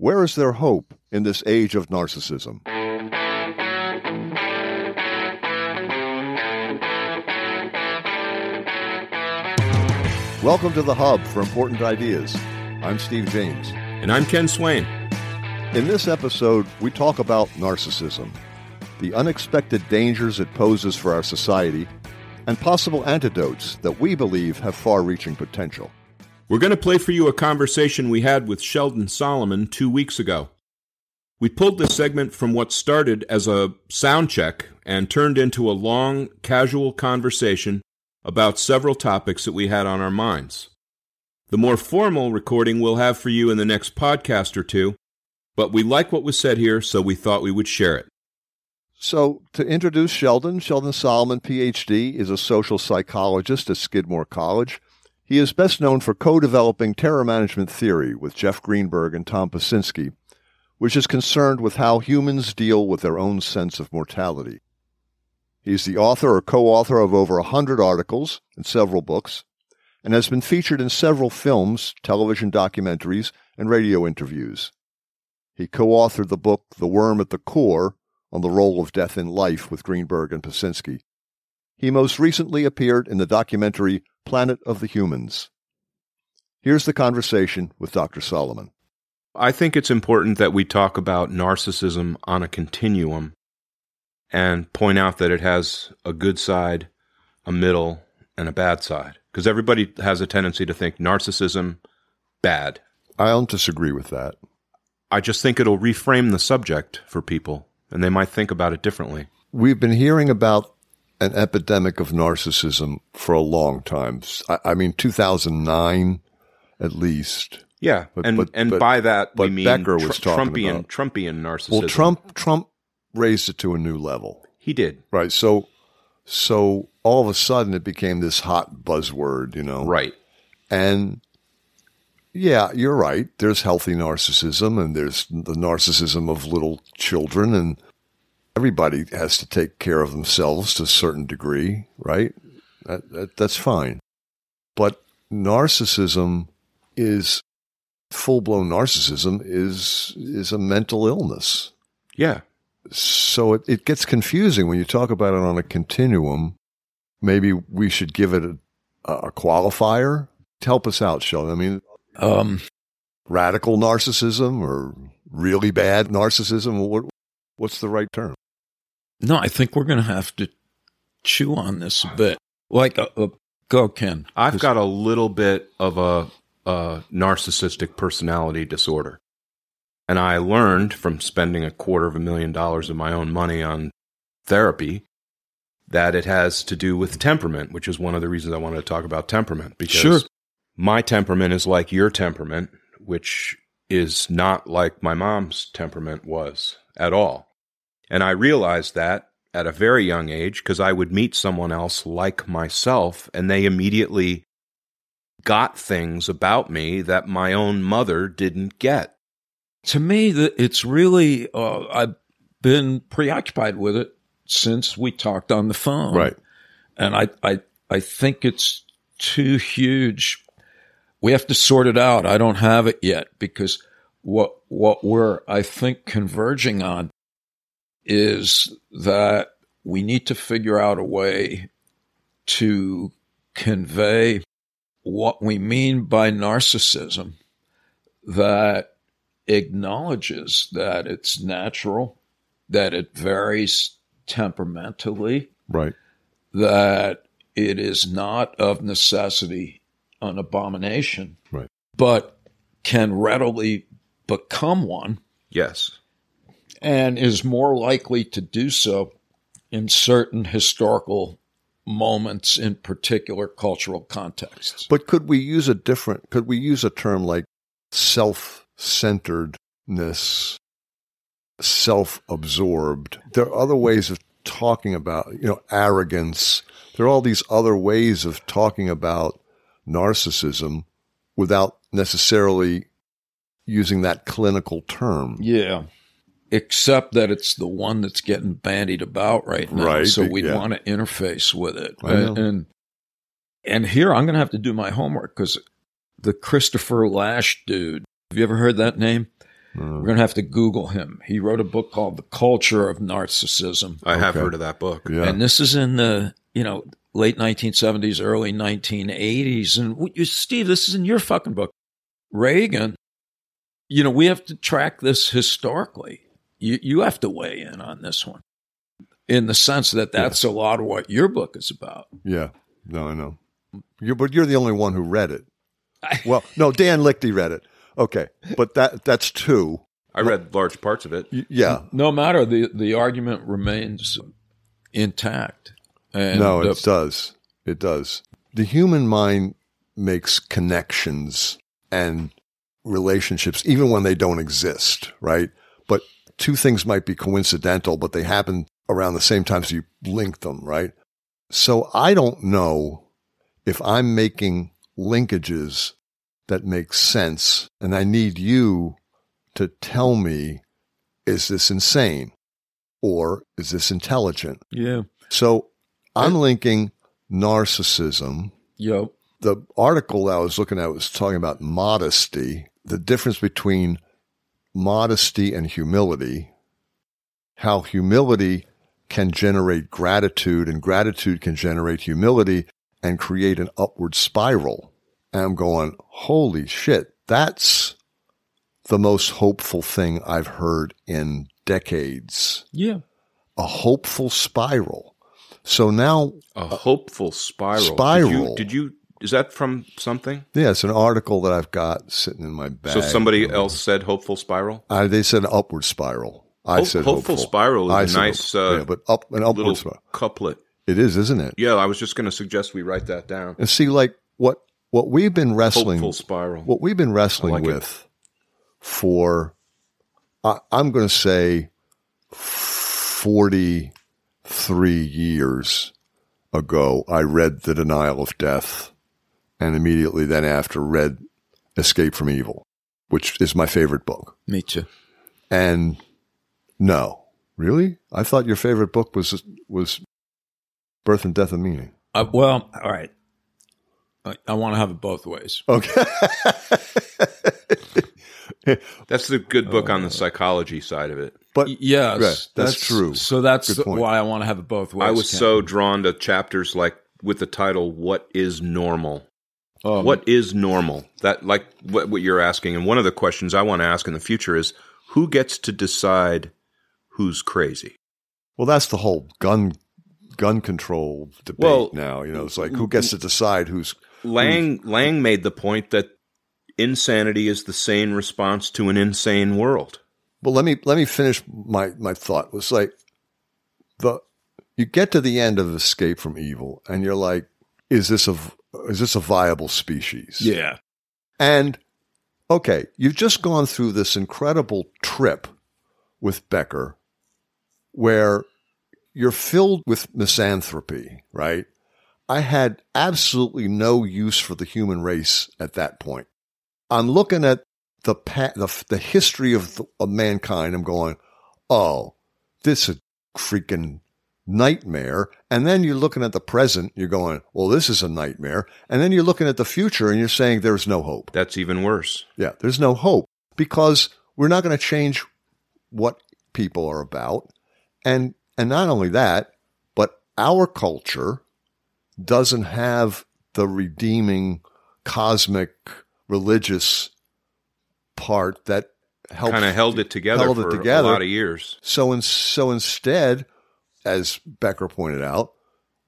Where is there hope in this age of narcissism? Welcome to the Hub for Important Ideas. I'm Steve James. And I'm Ken Swain. In this episode, we talk about narcissism, the unexpected dangers it poses for our society, and possible antidotes that we believe have far reaching potential. We're going to play for you a conversation we had with Sheldon Solomon two weeks ago. We pulled this segment from what started as a sound check and turned into a long, casual conversation about several topics that we had on our minds. The more formal recording we'll have for you in the next podcast or two, but we like what was said here, so we thought we would share it. So, to introduce Sheldon, Sheldon Solomon, PhD, is a social psychologist at Skidmore College. He is best known for co developing terror management theory with Jeff Greenberg and Tom Pyszczynski, which is concerned with how humans deal with their own sense of mortality. He's the author or co author of over a hundred articles and several books, and has been featured in several films, television documentaries, and radio interviews. He co authored the book The Worm at the Core on the role of death in life with Greenberg and Pyszczynski. He most recently appeared in the documentary Planet of the Humans. Here's the conversation with Dr. Solomon. I think it's important that we talk about narcissism on a continuum and point out that it has a good side, a middle, and a bad side. Because everybody has a tendency to think narcissism, bad. I don't disagree with that. I just think it'll reframe the subject for people and they might think about it differently. We've been hearing about an epidemic of narcissism for a long time. I, mean, 2009 at least. Yeah, but, and but, and but, by that we mean Becker was talking Trumpian about. Trumpian narcissism. Well, Trump Trump raised it to a new level. He did. Right. So so all of a sudden it became this hot buzzword, you know. Right. And yeah, you're right. There's healthy narcissism and there's the narcissism of little children and everybody has to take care of themselves to a certain degree, right? That, that, that's fine. But narcissism is full blown narcissism is is a mental illness. Yeah. So it, it gets confusing when you talk about it on a continuum. Maybe we should give it a, a qualifier. To help us out, Sheldon. I mean, um, radical narcissism or really bad narcissism? What, what's the right term? No, I think we're going to have to chew on this a bit. Like, uh, uh, go, Ken. I've got a little bit of a, a narcissistic personality disorder. And I learned from spending a quarter of a million dollars of my own money on therapy that it has to do with temperament, which is one of the reasons I wanted to talk about temperament. Because sure my temperament is like your temperament, which is not like my mom's temperament was at all. And I realized that at a very young age because I would meet someone else like myself and they immediately got things about me that my own mother didn't get. To me, it's really, uh, I've been preoccupied with it since we talked on the phone. Right. And I, I, I think it's too huge we have to sort it out. I don't have it yet because what what we're I think converging on is that we need to figure out a way to convey what we mean by narcissism that acknowledges that it's natural, that it varies temperamentally, right, that it is not of necessity an abomination, right. but can readily become one. Yes. And is more likely to do so in certain historical moments in particular cultural contexts. But could we use a different, could we use a term like self centeredness, self absorbed? There are other ways of talking about, you know, arrogance. There are all these other ways of talking about narcissism without necessarily using that clinical term. Yeah. Except that it's the one that's getting bandied about right now. Right. So we yeah. want to interface with it. And, and, and here I'm going to have to do my homework because the Christopher Lasch dude, have you ever heard that name? We're going to have to Google him. He wrote a book called The Culture of Narcissism. I have heard of that book. Yeah. And this is in the, you know, late 1970s, early 1980s. And you, Steve, this is in your fucking book. Reagan, you know, we have to track this historically. You, you have to weigh in on this one in the sense that that's a lot of what your book is about. Yeah. No, I know. You're, but you're the only one who read it. Well, no, Dan Lichty read it. Okay, but that that's two. I read large parts of it. Yeah. No matter the, the argument remains intact. And no, it does. It does. The human mind makes connections and relationships, even when they don't exist, right? But two things might be coincidental, but they happen around the same time, so you link them, right? So I don't know if I'm making linkages that make sense, and I need you to tell me, is this insane or is this intelligent? yeah. So I'm linking narcissism. Yo. The article that I was looking at was talking about modesty, the difference between modesty and humility, how humility can generate gratitude and gratitude can generate humility and create an upward spiral. And I'm going, holy shit, that's the most hopeful thing I've heard in decades. Yeah. A hopeful spiral. So now A hopeful spiral. Spiral. Did you, did you? Is that from something? Yeah, it's an article that I've got sitting in my bag. So somebody else said hopeful spiral. I, they said upward spiral. I Hope- said hopeful, hopeful. spiral I is a nice hope- uh, yeah, but up an upward spiral. couplet. It is, isn't it? Yeah, I was just going to suggest we write that down. And see, like what what we've been wrestling, Hopeful spiral. what we've been wrestling I like it. with for, I, I'm going to say, forty three years ago. I read The Denial of Death, and immediately then after read Escape from Evil, which is my favorite book. Me too. And no, really? I thought your favorite book was was Birth and Death of Meaning. Uh, well, all right. I, I want to have it both ways. Okay. That's the good book on the psychology side of it. but Y- Yes, Right, that's true. So that's Good point. why I want to have it both ways. I was Ken. so drawn to chapters like with the title "What is normal." Um, what is normal? That like what, what you're asking, and one of the questions I want to ask in the future is who gets to decide who's crazy? well, that's the whole gun gun control debate Well, now. You know, it's like who gets to decide who's Laing Laing made the point that insanity is the sane response to an insane world. Well, let me let me finish my my thought. It was like the you get to the end of Escape from Evil, and you're like, is this a is this a viable species? Yeah. And okay, you've just gone through this incredible trip with Becker where you're filled with misanthropy, right? I had absolutely no use for the human race at that point. I'm looking at the pa- the, the history of, the, of mankind. I'm going, oh, this freaking nightmare. And then you're looking at the present. You're going, well, this is a nightmare. And then you're looking at the future and you're saying there's no hope. That's even worse. Yeah, there's no hope because we're not going to change what people are about. And and not only that, but our culture doesn't have the redeeming cosmic religious part that helps Kind of held it together held it for together. a lot of years. so in, so instead, as Becker pointed out,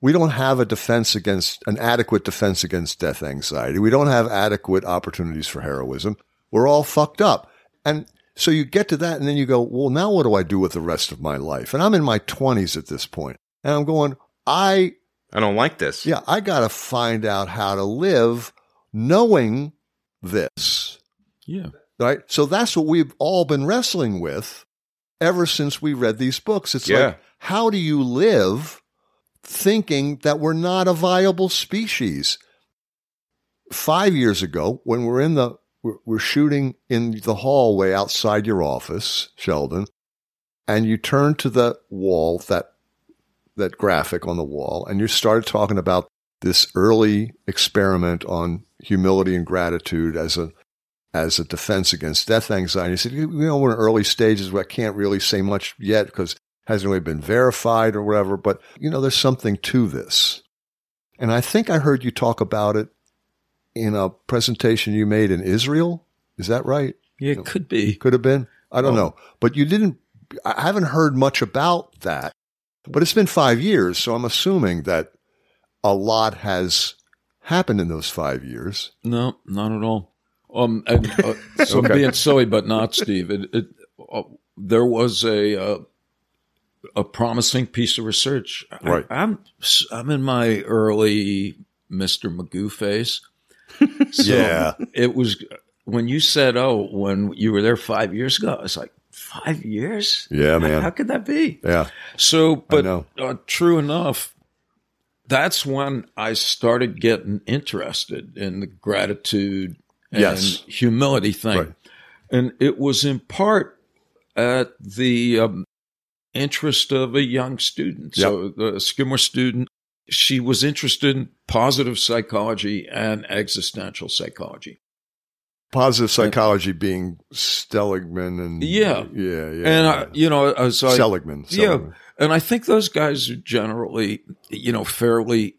we don't have a defense against an adequate defense against death anxiety. We don't have adequate opportunities for heroism. We're all fucked up. And so you get to that and then you go, well, now what do I do with the rest of my life? And I'm in my twenties at this point and I'm going, I, I don't like this. yeah, I got to find out how to live knowing this. Yeah. Right. So that's what we've all been wrestling with ever since we read these books. It's Yeah. like, how do you live thinking that we're not a viable species? Five years ago, when we're in the, we're, shooting in the hallway outside your office, Sheldon, and you turn to the wall, that, that graphic on the wall, and you started talking about this early experiment on humility and gratitude as a as a defense against death anxiety. He said, you know, we're in early stages I can't really say much yet because hasn't really been verified or whatever, but you know, there's something to this. And I think I heard you talk about it in a presentation you made in Israel. Is that right? Yeah, it could be. Could have been. I don't Oh. know. But you didn't, I haven't heard much about that. But it's been five years. So I'm assuming that a lot has happened in those five years. No, not at all. Um, and, uh, so Okay. I'm being silly, but not Steve. It, it, uh, there was a uh, a promising piece of research. I- Right. I'm I'm in my early Mr. Magoo phase. So Yeah. it was when you said, "Oh, when you were there five years ago," I was like, five years? Yeah, man. How could that be?" Yeah. So, but uh, true enough, that's when I started getting interested in the gratitude and Yes. humility thing. Right. And it was in part at the um, interest of a young student. So, the Skidmore student, she was interested in positive psychology and existential psychology. Positive psychology being Seligman and Yeah. yeah, yeah. And, I, you know, as I, Seligman. Yeah, and I think those guys are generally, you know, fairly.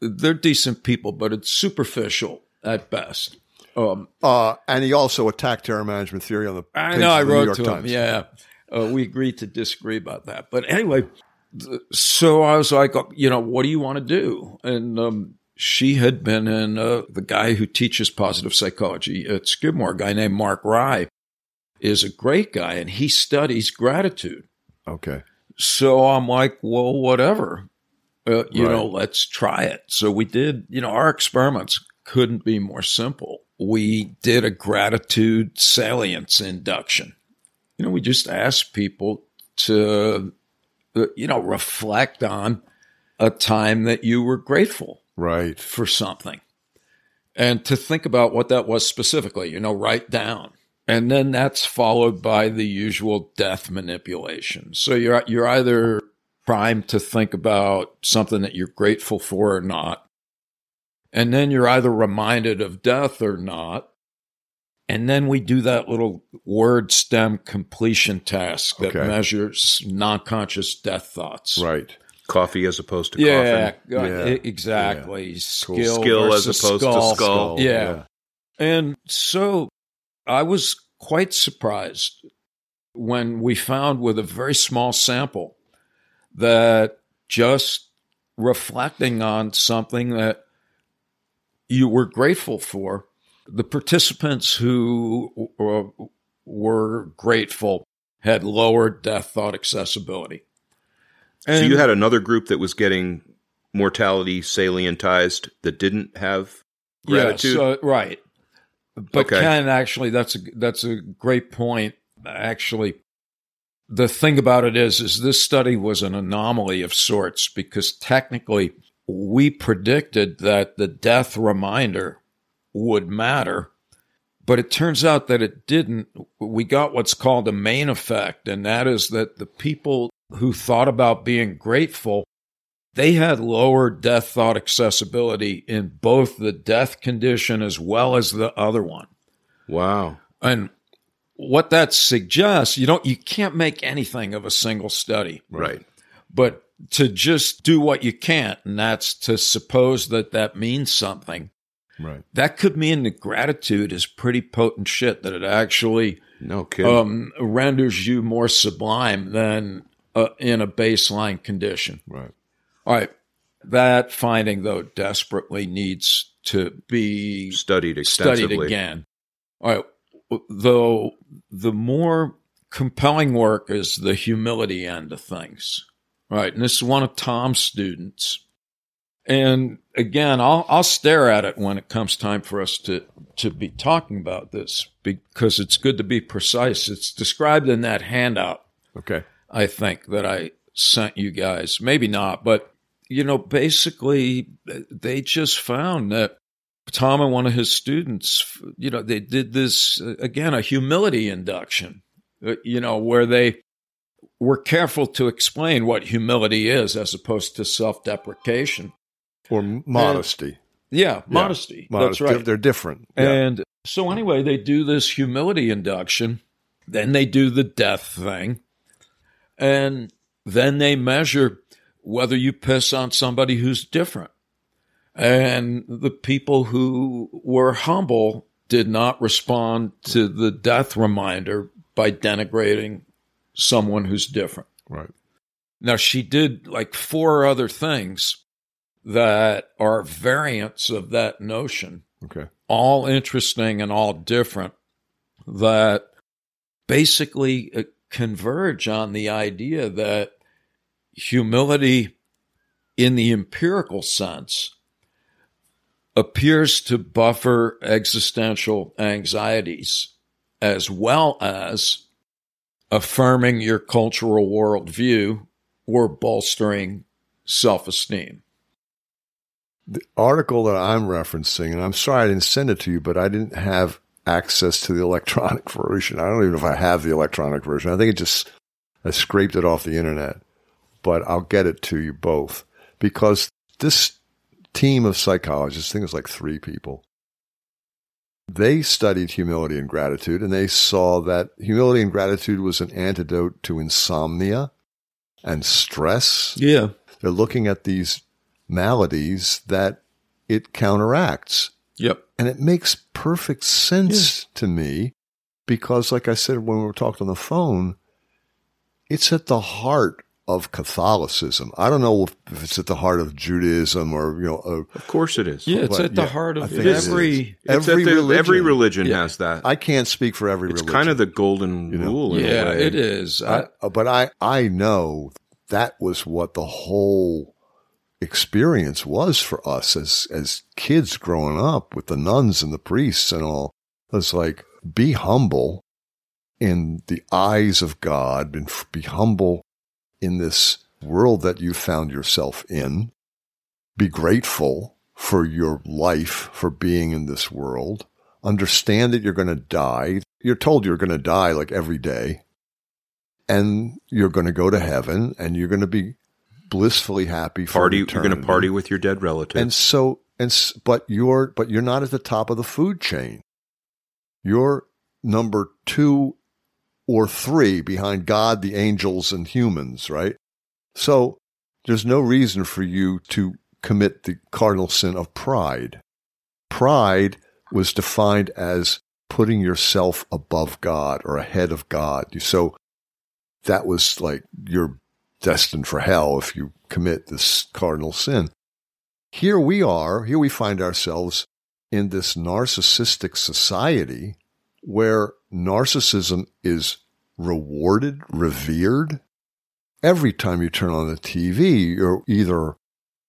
They're decent people, but it's superficial at best. Um, Uh, and he also attacked terror management theory on the. I know I of the New wrote York to Times. him. Yeah, uh, we agreed to disagree about that. But anyway, th- so I was like, you know, what do you want to do? And um, she had been in uh, the guy who teaches positive psychology at Skidmore, a guy named Mark Rye, is a great guy, and he studies gratitude. Okay. So I'm like, well, whatever. Uh, you Right. know, let's try it. So we did, you know, our experiments couldn't be more simple. We did a gratitude salience induction. You know, we just ask people to, uh, you know, reflect on a time that you were grateful Right. for something and to think about what that was specifically, you know, write down. And then that's followed by the usual death manipulation. So you're you're either primed to think about something that you're grateful for or not. And then you're either reminded of death or not. And then we do that little word stem completion task that Okay. measures non-conscious death thoughts. Right. Coffee as opposed to Yeah, coffin. uh, Yeah. e- exactly. Skill, Skill as versus opposed to skull. skull. Yeah. And so I was quite surprised when we found with a very small sample that just reflecting on something that you were grateful for, the participants who uh, were grateful had lower death thought accessibility. So you had another group that was getting mortality salientized that didn't have gratitude. Yes, uh, right. But Okay. Ken, actually, that's a that's a great point. Actually, the thing about it is, is this study was an anomaly of sorts because technically we predicted that the death reminder would matter, but it turns out that it didn't. We got what's called a main effect, and that is that the people who thought about being grateful they had lower death thought accessibility in both the death condition as well as the other one. wow. And what that suggests, you don't you can't make anything of a single study. Right. But to just do what you can't, and that's to suppose that that means something. Right. That could mean that gratitude is pretty potent shit. That it actually No kidding. um, renders you more sublime than uh, in a baseline condition. Right. All right. That finding, though, desperately needs to be studied extensively. studied again. All right. Though the more compelling work is the humility end of things. All right. And this is one of Tom's students. And again, I'll, I'll stare at it when it comes time for us to, to be talking about this because it's good to be precise. It's described in that handout Okay. I think, that I sent you guys. Maybe not, but you know, basically, they just found that Tom and one of his students, you know, they did this again, a humility induction, uh, you know, where they were careful to explain what humility is as opposed to self deprecation. Or m- modesty. Yeah, modesty. That's right. They're, they're different. Yeah. And so, anyway, they do this humility induction. Then they do the death thing. And then they measure whether you piss on somebody who's different. And the people who were humble did not respond to the death reminder by denigrating someone who's different. right. Now, she did like four other things that are variants of that notion Okay. all interesting and all different that basically uh, converge on the idea that humility in the empirical sense appears to buffer existential anxieties as well as affirming your cultural worldview or bolstering self-esteem. The article that I'm referencing, and I'm sorry I didn't send it to you, but I didn't have access to the electronic version. I don't even know if I have the electronic version. I think it just, I scraped it off the internet, but I'll get it to you both because this team of psychologists, I think it's like three people, they studied humility and gratitude and they saw that humility and gratitude was an antidote to insomnia and stress Yeah. they're looking at these maladies that it counteracts. Yep. And it makes perfect sense to me because, like I said when we were talking on the phone, it's at the heart of Catholicism. I don't know if it's at the heart of Judaism or, you know, uh, Of course it is. Yeah, it's at the yeah, heart I of think it is. every. Every the- religion. every religion Yeah. has that. I can't speak for every it's religion. kind of the golden You know? rule. In Yeah, a way. it is. I, I, but I, I know that was what the whole experience was for us as, as kids growing up with the nuns and the priests and all. It was like, be humble in the eyes of God and be humble in this world that you found yourself in. Be grateful for your life, for being in this world. Understand that you're going to die. You're told you're going to die like every day and you're going to go to heaven and you're going to be blissfully happy for party. You're going to party with your dead relative. and so and but you're but you're not at the top of the food chain you're number two or three behind god the angels and humans right so there's no reason for you to commit the cardinal sin of pride pride was defined as putting yourself above god or ahead of god so that was like you're destined for hell if you commit this cardinal sin here we are, here we find ourselves in this narcissistic society where narcissism is rewarded, revered. Every time you turn on the TV, you're either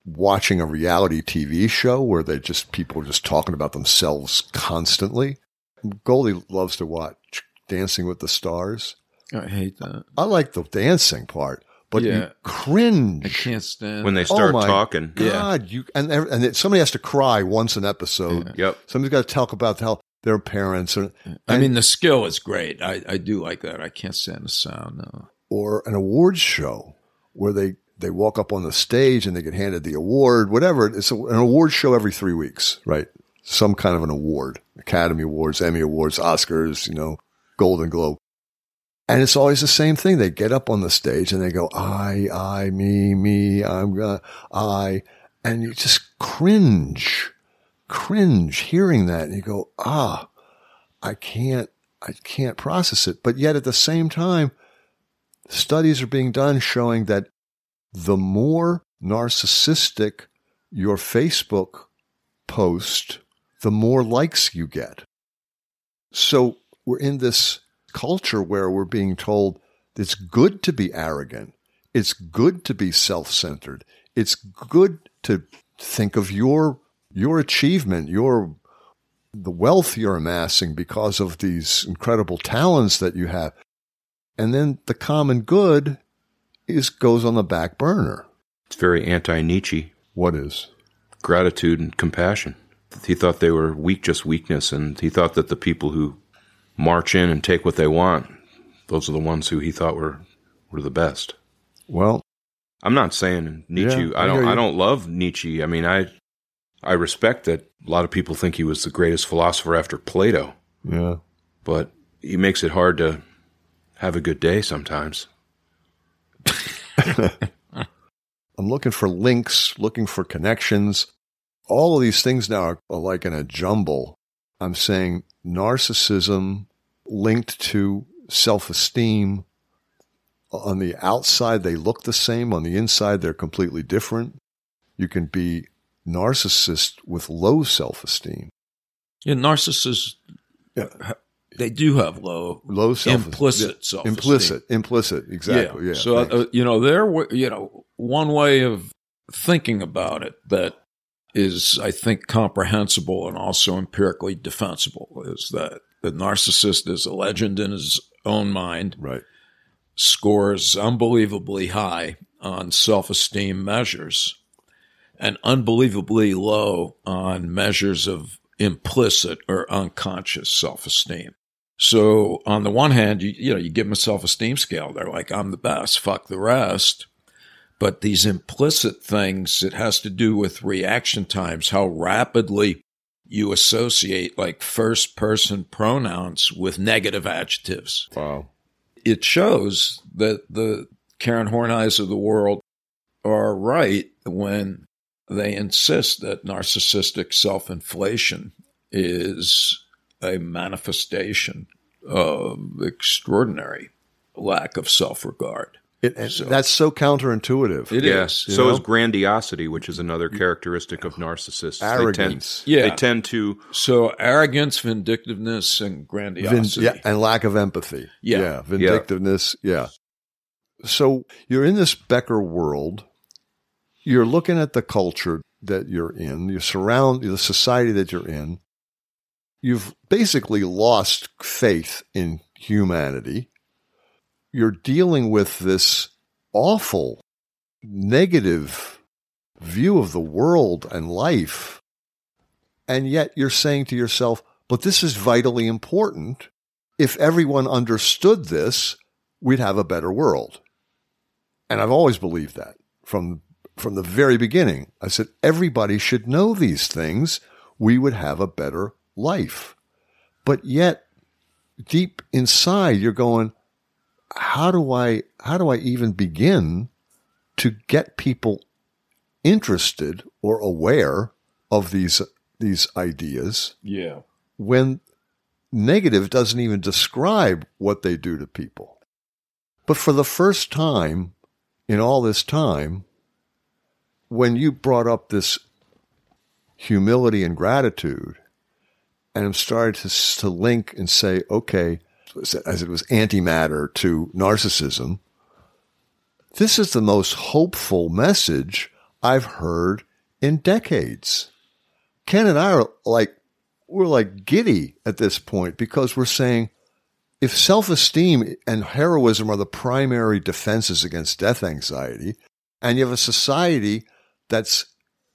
watching a reality TV show where they just people are just talking about themselves constantly. Goldie loves to watch Dancing with the Stars. I hate that. I like the dancing part, but you cringe I can't stand. when they start Oh my talking, Yeah. God, you and and it, somebody has to cry once an episode. yep. Somebody's got to talk about how their parents or, I mean, the skill is great. I, I do like that. I can't stand the sound. No. or an awards show where they they walk up on the stage and they get handed the award, whatever. It's a, an award show every three weeks, right? Some kind of an award, Academy Awards, Emmy Awards, Oscars, you know, Golden Globe. And it's always the same thing. They get up on the stage and they go, I, I, me, me, I'm gonna, I, and you just cringe, cringe hearing that. And you go, ah, I can't, I can't process it. But yet at the same time, studies are being done showing that the more narcissistic your Facebook post, the more likes you get. So we're in this culture where we're being told it's good to be arrogant. It's good to be self-centered. It's good to think of your your achievement, your the wealth you're amassing because of these incredible talents that you have. And then the common good is goes on the back burner. It's very anti-Nietzsche. What is? Gratitude and compassion. He thought they were weak, just weakness, and he thought that the people who march in and take what they want, those are the ones who he thought were were the best. Well, I'm not saying Nietzsche. Yeah, I I don't. you. I don't love Nietzsche. I mean, I I respect that a lot of people think he was the greatest philosopher after Plato, Yeah. but he makes it hard to have a good day sometimes. I'm looking for links, looking for connections. All of these things now are like in a jumble. I'm saying narcissism linked to self esteem. On the outside, they look the same. On the inside, they're completely different. You can be narcissist with low self esteem. Yeah, narcissists, Yeah. they do have low, Low self implicit self implicit, implicit, exactly. Yeah. so uh, you know, there, you know, one way of thinking about it that is, I think, comprehensible and also empirically defensible is that the narcissist is a legend in his own mind, right. scores unbelievably high on self-esteem measures, and unbelievably low on measures of implicit or unconscious self-esteem. So on the one hand, you, you know, you give them a self-esteem scale. They're like, I'm the best, fuck the rest. But these implicit things, it has to do with reaction times, how rapidly you associate like first person pronouns with negative adjectives. Wow. It shows that the Karen Horneys of the world are right when they insist that narcissistic self inflation is a manifestation of extraordinary lack of self regard. It, So- that's so counterintuitive. It is. yes. you So know? is grandiosity, which is another characteristic of narcissists. Arrogance. They tend, Yeah. they tend to So arrogance, vindictiveness, and Vin- grandiosity. yeah, and lack of empathy. Yeah. vindictiveness. Yeah. So you're in this Becker world. You're looking at the culture that you're in. You surround the society that you're in. You've basically lost faith in humanity. You're dealing with this awful, negative view of the world and life. And yet you're saying to yourself, but this is vitally important. If everyone understood this, we'd have a better world. And I've always believed that from, from the very beginning. I said, everybody should know these things. We would have a better life. But yet, deep inside, you're going, how do I, how do I even begin to get people interested or aware of these, these ideas yeah. when negative doesn't even describe what they do to people. But for the first time in all this time, when you brought up this humility and gratitude, and I'm starting to, to link and say, okay, as it was antimatter to narcissism, this is the most hopeful message I've heard in decades. Ken and I are like, we're like giddy at this point because we're saying if self esteem and heroism are the primary defenses against death anxiety, and you have a society that's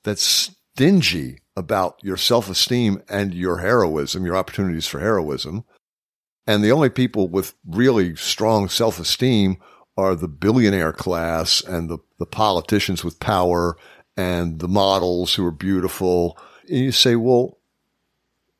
that's stingy about your self esteem and your heroism, your opportunities for heroism, and the only people with really strong self esteem are the billionaire class and the, the politicians with power and the models who are beautiful. And you say, well,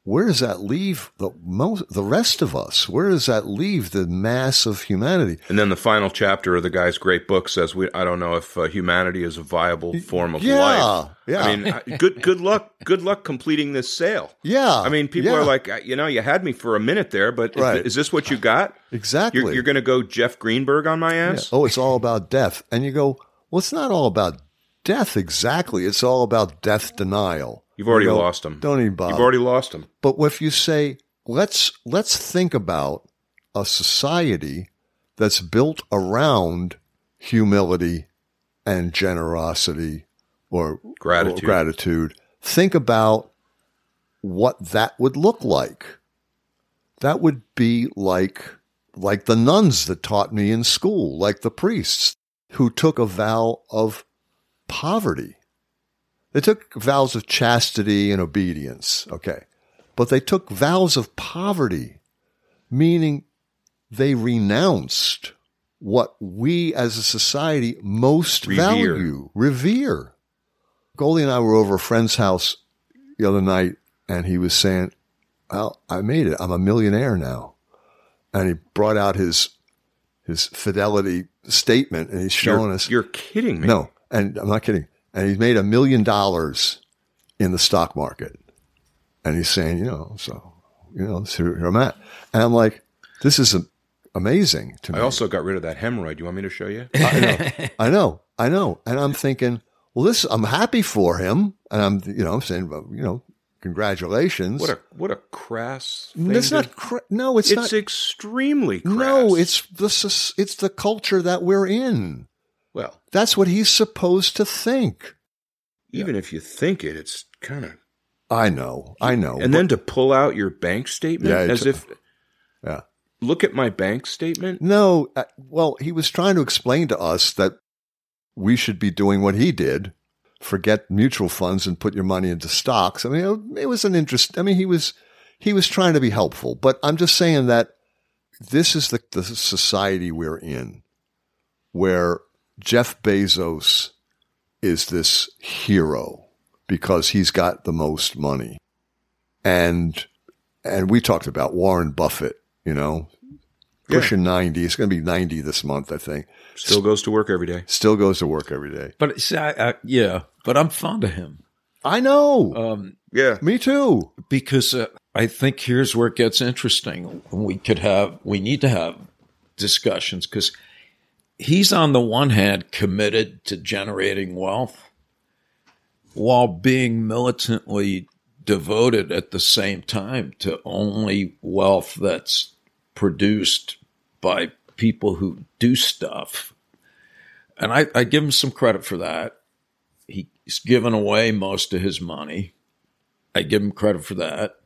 where does that leave the most, the rest of us? Where does that leave the mass of humanity? And then the final chapter of the guy's great book says, "We I don't know if uh, humanity is a viable form of Yeah, life." yeah. I mean, good good luck good luck completing this sale. Yeah. I mean, people yeah, are like, you know, you had me for a minute there, but is, Right. is this what you got? exactly. You're, you're going to go Jeff Greenberg on my Yeah. ass? Oh, it's all about death. And you go, well, it's not all about death exactly. It's all about death denial. You've already You go, lost them. Don't even bother. You've already lost them. But if you say, let's let's think about a society that's built around humility and generosity or Gratitude. or gratitude, think about what that would look like. That would be like like the nuns that taught me in school, like the priests who took a vow of poverty. They took vows of chastity and obedience, okay. But they took vows of poverty, meaning they renounced what we as a society most Revere. value, revere. Goldie and I were over a friend's house the other night, and he was saying, "Well, I made it. I'm a millionaire now," and he brought out his his fidelity statement, and he's showing you're, us. You're kidding me. No, and I'm not kidding. And he's made a million dollars in the stock market, and he's saying, you know, so you know, here, here I'm at, and I'm like, this is a, amazing to me. I also got rid of that hemorrhoid. Do you want me to show you? I know, I know, I know, and I'm thinking, well, this I'm happy for him, and I'm, you know, I'm saying, well, you know, congratulations. What a what a crass. Thing it's to- not. Cra- no, it's, It's not. extremely crass. no, it's the it's the culture that we're in. Well, That's what he's supposed to think. even if you think it, it's kind of. I know, I know. And then to pull out your bank statement Yeah, as if yeah. look at my bank statement. No, uh, well, he was trying to explain to us that we should be doing what he did. Forget mutual funds and put your money into stocks. I mean, it, it was an interest. I mean, he was he was trying to be helpful, but I'm just saying that this is the, the society we're in, where Jeff Bezos is this hero because he's got the most money, and and we talked about Warren Buffett, you know, Yeah. pushing 90. It's going to be 90 this month, I think. Still goes to work every day. Still goes to work every day. But see, I, I, yeah, but I'm fond of him I know. um, Yeah. Me too. because uh, I think here's where it gets interesting. We could have, we need to have discussions because he's on the one hand committed to generating wealth while being militantly devoted at the same time to only wealth that's produced by people who do stuff. And I, I give him some credit for that. He's given away most of his money. I give him credit for that.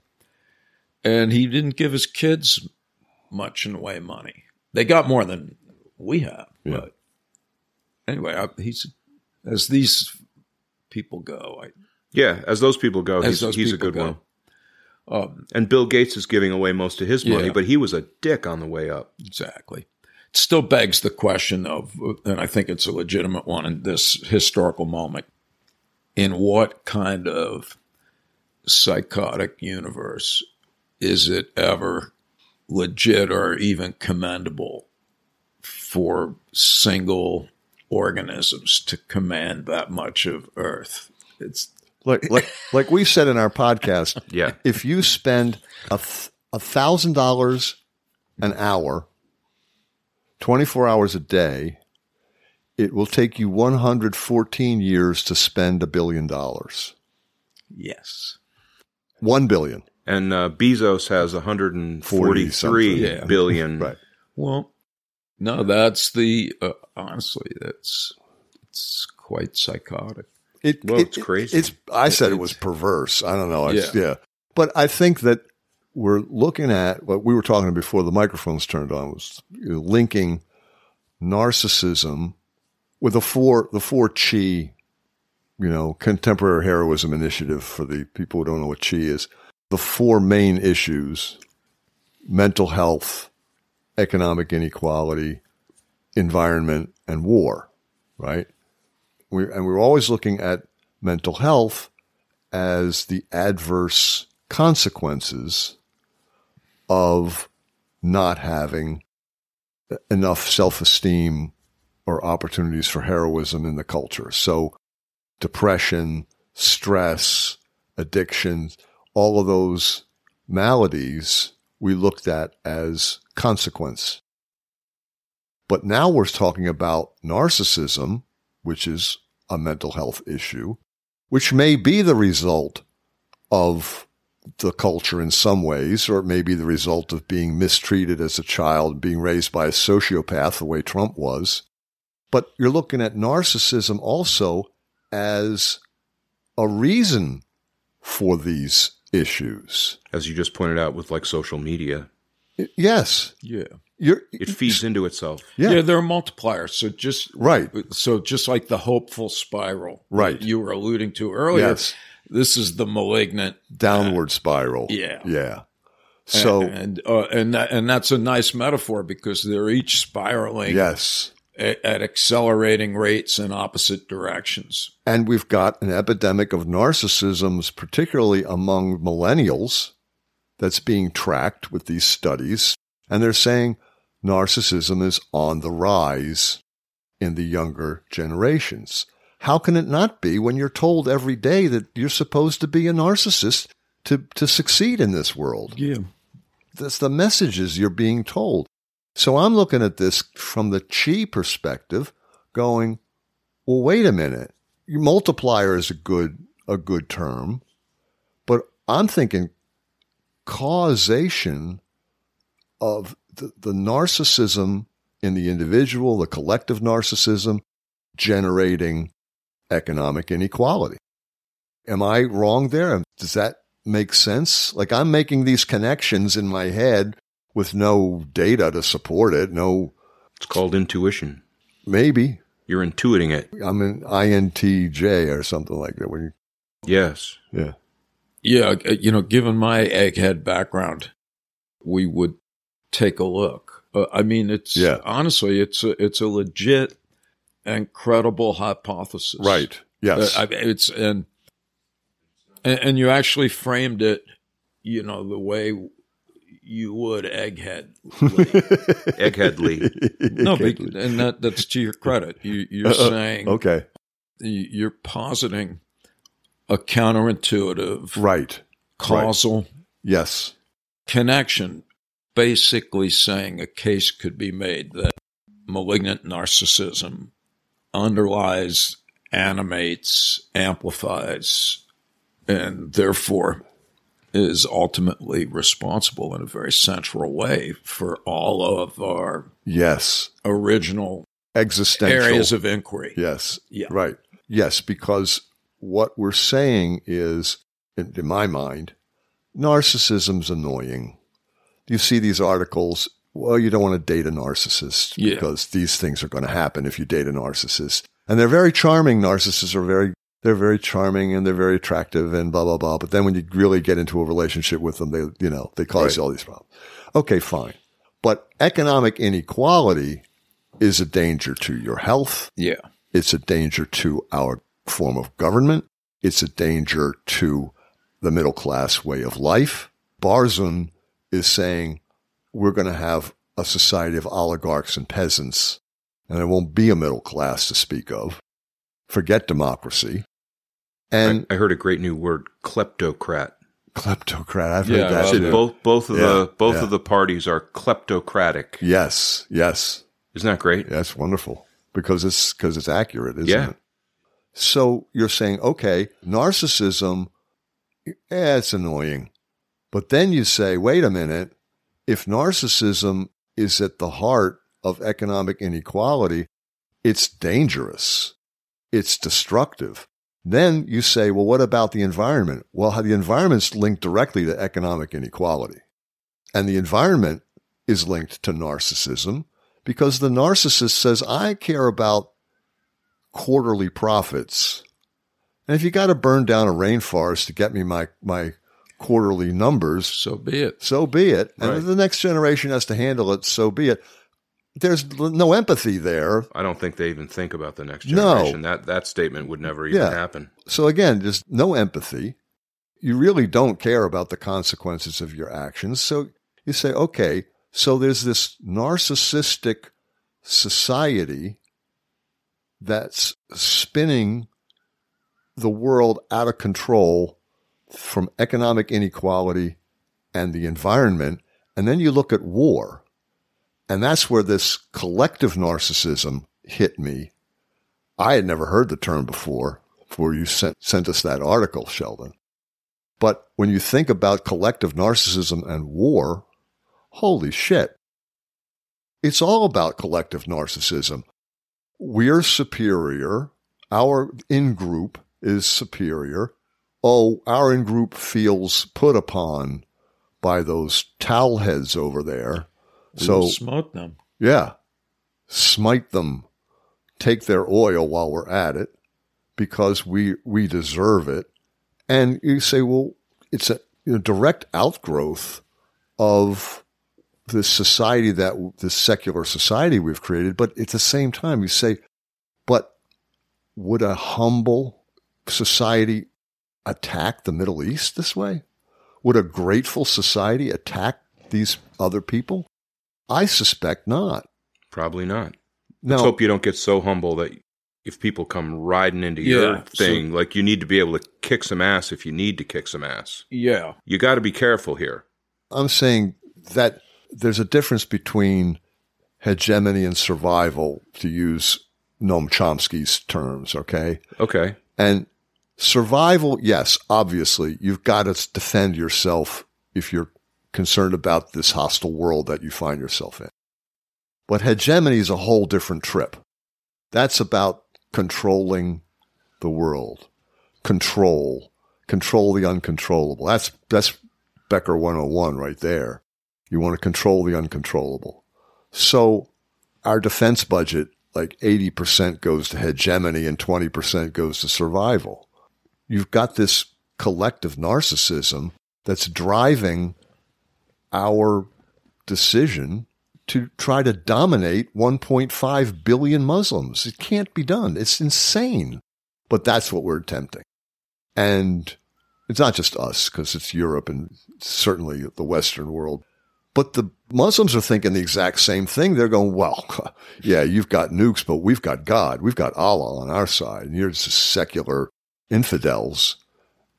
And he didn't give his kids much in the way of money. They got more than we have. Yeah. But anyway, I, he's as these people go. I, Yeah. As those people go, he's, those he's a good go. one. Um, And Bill Gates is giving away most of his money, Yeah. but he was a dick on the way up. Exactly. It still begs the question of, and I think it's a legitimate one in this historical moment. In what kind of psychotic universe is it ever legit or even commendable for single organisms to command that much of Earth? It's Like, like, like we've said in our podcast, Yeah. if you spend a a thousand dollars an hour, 24 hours a day, it will take you 114 years to spend a billion dollars. yes. One billion. And uh, Bezos has 143 billion. Yeah. billion. Right. Well, no, that's the uh, honestly, that's it's quite psychotic. It, Well, it- it's crazy. It's. I said it It's- was perverse. I don't know. Yeah. yeah. But I think that we're looking at what we were talking before the microphones turned on was you know, linking narcissism with the four the four chi, you know, contemporary heroism initiative for the people who don't know what chi is. The four main issues: mental health, economic inequality, environment, and war. Right we, and we're always looking at mental health as the adverse consequences of not having enough self-esteem or opportunities for heroism in the culture. So depression, stress, addiction, all of those maladies we looked at as consequence. But now we're talking about narcissism, which is a mental health issue, which may be the result of the culture in some ways, or it may be the result of being mistreated as a child, being raised by a sociopath the way Trump was. But you're looking at narcissism also as a reason for these issues. As you just pointed out with like social media, Yes. Yeah. You're, it feeds into itself. yeah, Yeah, they're multipliers. So just right. so just like the hopeful spiral Right. you were alluding to earlier, Yes. this is the malignant Downward spiral. Yeah. Yeah. So, and uh, and that, and that's a nice metaphor because they're each spiraling yes. at, at accelerating rates in opposite directions. And we've got an epidemic of narcissisms, particularly among millennials, that's being tracked with these studies. And they're saying narcissism is on the rise in the younger generations. How can it not be when you're told every day that you're supposed to be a narcissist to, to succeed in this world? Yeah. That's the messages you're being told. So I'm looking at this from the chi perspective, going, well, wait a minute. Multiplier is a good a good term, but I'm thinking causation of the, the narcissism in the individual, the collective narcissism, generating economic inequality. Am I wrong there? Does that make sense? Like I'm making these connections in my head with no data to support it. No, It's called intuition. maybe You're intuiting it. I'm an INTJ or something like that. When you, Yes. yeah, Yeah, uh, you know, given my egghead background, we would take a look. Uh, I mean, it's Yeah. honestly, it's a, it's a legit and credible hypothesis. right. Yes. Uh, I it's and, and and you actually framed it, you know, the way you would egghead. Egghead Lee. No, but, and that that's to your credit. You you're Uh, uh, saying okay. you're positing a counterintuitive Right. causal Yes. connection, basically saying a case could be made that malignant narcissism underlies, animates, amplifies, and therefore is ultimately responsible in a very central way for all of our Yes. original Existential. areas of inquiry. Yes. Yeah. Right. Yes, because what we're saying is, in, in my mind, narcissism's annoying. You see these articles, well, you don't want to date a narcissist Yeah. because these things are going to happen if you date a narcissist. And they're very charming. Narcissists are very, they're very charming and they're very attractive and blah, blah, blah. But then when you really get into a relationship with them, they, you know, they cause you all these problems. Okay, fine. But economic inequality is a danger to your health. Yeah. It's a danger to our form of government. It's a danger to the middle class way of life. Barzun is saying we're going to have a society of oligarchs and peasants, and there won't be a middle class to speak of. Forget democracy. And I, I heard a great new word, kleptocrat. kleptocrat, I've Yeah, heard that too. Both both of Yeah, the both yeah. of the parties are kleptocratic. Yes, yes. Isn't that great? That's wonderful because it's because it's accurate, isn't Yeah. it? So you're saying, okay, narcissism, yeah, it's annoying, but then you say, wait a minute, if narcissism is at the heart of economic inequality, it's dangerous, it's destructive. Then you say, well, what about the environment? Well, the environment's linked directly to economic inequality, and the environment is linked to narcissism because the narcissist says, I care about quarterly profits. And if you got to burn down a rainforest to get me my, my quarterly numbers, So be it. so be it. And Right. if the next generation has to handle it, so be it. There's no empathy there. I don't think they even think about the next generation. No. That that statement would never even Yeah. happen. So again, there's no empathy. You really don't care about the consequences of your actions. So you say, okay, so there's this narcissistic society that's spinning the world out of control from economic inequality and the environment. And then you look at war. And that's where this collective narcissism hit me. I had never heard the term before, before you sent, sent us that article, Sheldon. But when you think about collective narcissism and war, holy shit. It's all about collective narcissism. We're superior. Our in group is superior. Oh, our in group feels put upon by those towel heads over there. We So smote them. yeah. Smite them. Take their oil while we're at it because we, we deserve it. And you say, well, it's a you know, direct outgrowth of this society that this secular society we've created, but at the same time, you say, but would a humble society attack the Middle East this way? Would a grateful society attack these other people? I suspect not. Probably not. Now, Let's hope you don't get so humble that if people come riding into Yeah, your so- thing, like you need to be able to kick some ass if you need to kick some ass. Yeah. You got to be careful here. I'm saying that there's a difference between hegemony and survival, to use Noam Chomsky's terms, okay? Okay. And survival, yes, obviously, you've got to defend yourself if you're concerned about this hostile world that you find yourself in. But hegemony is a whole different trip. That's about controlling the world, control, control the uncontrollable. That's, that's Becker 101 right there. You want to control the uncontrollable. So our defense budget, like 80% goes to hegemony and 20% goes to survival. You've got this collective narcissism that's driving our decision to try to dominate 1.5 billion Muslims. It can't be done. It's insane. But that's what we're attempting. And it's not just us, because it's Europe and certainly the Western world. But the Muslims are thinking the exact same thing. They're going, well, yeah, you've got nukes, but we've got God. We've got Allah on our side. And you're just secular infidels.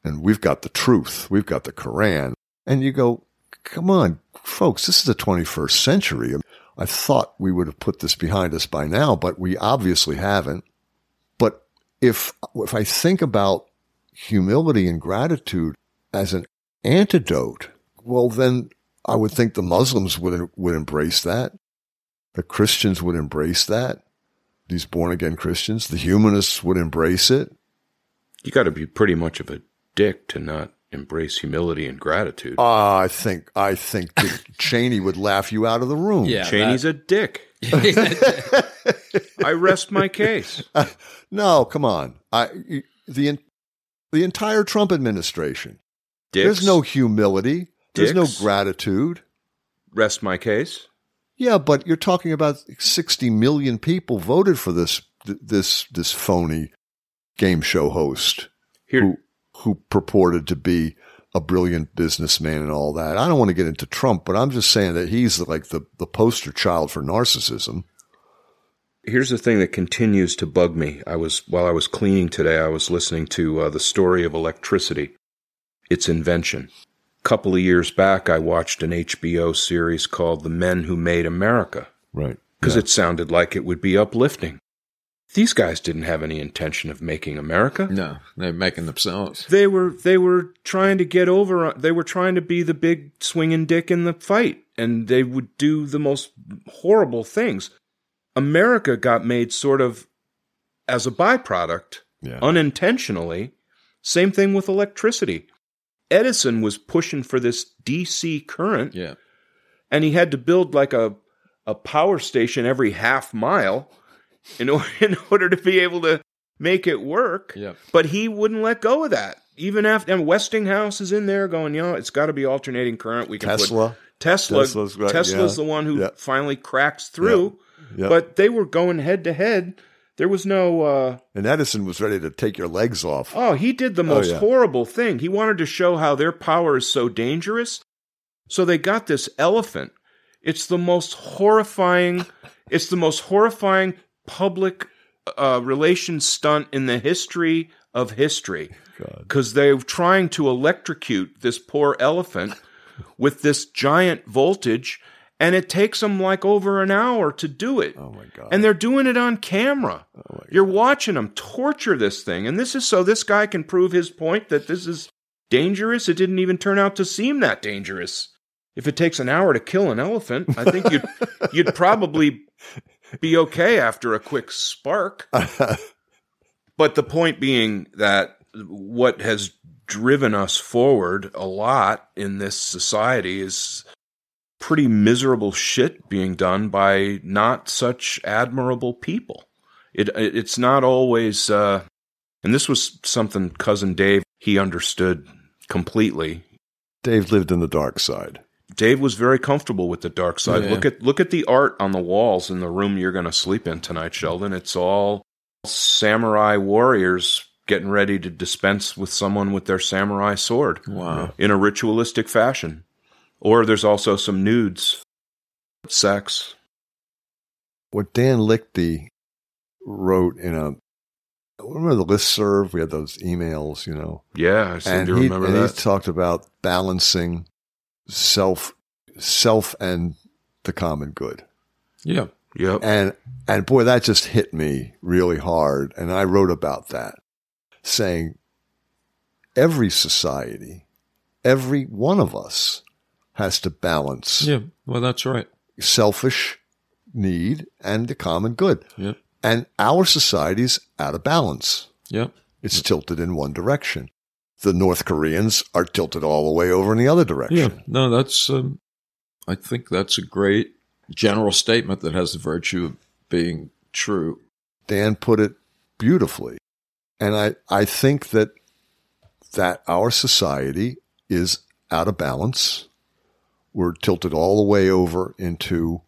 And we've got the truth. We've got the Quran. And you go, come on, folks, this is the 21st century. I thought we would have put this behind us by now, but we obviously haven't. But if, if I think about humility and gratitude as an antidote, well, then I would think the Muslims would, would embrace that. The Christians would embrace that. These born again Christians, the humanists would embrace it. You got to be pretty much of a dick to not embrace humility and gratitude. Uh, I think, I think Dick Cheney would laugh you out of the room. Yeah. Cheney's a dick. I rest my case. No, come on. I, the, the entire Trump administration, Dicks. there's no humility. There's no gratitude. rest my case. Yeah, but you're talking about 60 million people voted for this this this phony game show host Here, who who purported to be a brilliant businessman and all that. I don't want to get into Trump, but I'm just saying that he's like the the poster child for narcissism. here's the thing that continues to bug me. I was while I was cleaning today, I was listening to uh, the story of electricity, its invention. A couple of years back, I watched an HBO series called "The Men Who Made America" Right. because it sounded like it would be uplifting. These guys didn't have any intention of making America. No, they're making themselves. They were they were trying to get over. They were trying to be the big swinging dick in the fight, and they would do the most horrible things. America got made sort of as a byproduct, Yeah. unintentionally. Same thing with electricity. Edison was pushing for this DC current, Yeah. and he had to build like a a power station every half mile in order, in order to be able to make it work. Yeah. But he wouldn't let go of that. Even after and Westinghouse is in there going, you know, it's got to be alternating current. We can put Tesla. Tesla. Tesla's right, Tesla's yeah. the one who Yeah. finally cracks through. Yeah. But they were going head to head. There was no. uh And Edison was ready to take your legs off. Oh, he did the most yeah. horrible thing. He wanted to show how their power is so dangerous. So they got this elephant. It's the most horrifying. It's the most horrifying public uh, relations stunt in the history of history. Because they're trying to electrocute this poor elephant with this giant voltage, and it takes them like over an hour to do it. Oh my god. And they're doing it on camera. Oh, You're watching them torture this thing. And this is so this guy can prove his point that this is dangerous. It didn't even turn out to seem that dangerous. If it takes an hour to kill an elephant, I think you'd you'd probably be okay after a quick spark. But the point being that what has driven us forward a lot in this society is pretty miserable shit being done by not such admirable people. It it's not always uh and this was something cousin Dave he understood completely. Dave lived in the dark side. Dave was very comfortable with the dark side. Yeah. Look at look at the art on the walls in the room you're going to sleep in tonight, Sheldon. It's all samurai warriors getting ready to dispense with someone with their samurai sword Wow. in a ritualistic fashion. Or there's also some nudes, sex. What Dan Lichty wrote in a remember the list serve? We had those emails, you know. Yeah, I seem and to he, remember and that. he talked about balancing self self and the common good. Yeah. Yep. And and boy, that just hit me really hard. And I wrote about that, saying every society, every one of us has to balance Yeah. Well, that's right. selfish need and the common good. Yeah. And our society's out of balance. Yeah. It's tilted in one direction. The North Koreans are tilted all the way over in the other direction. Yeah. No, that's, um, I think that's a great general statement that has the virtue of being true. Dan put it beautifully. And I, I think that that our society is out of balance. We're tilted all the way over into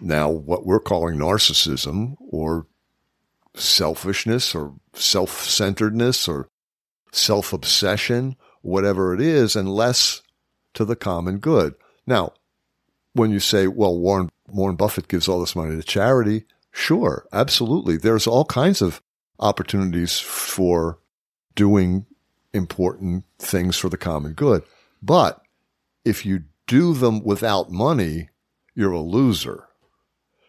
now what we're calling narcissism or selfishness or self-centeredness or self-obsession, whatever it is, and less to the common good. Now, when you say, well, Warren, Warren Buffett gives all this money to charity, sure, absolutely. There's all kinds of opportunities for doing important things for the common good. But if you do them without money, you're a loser.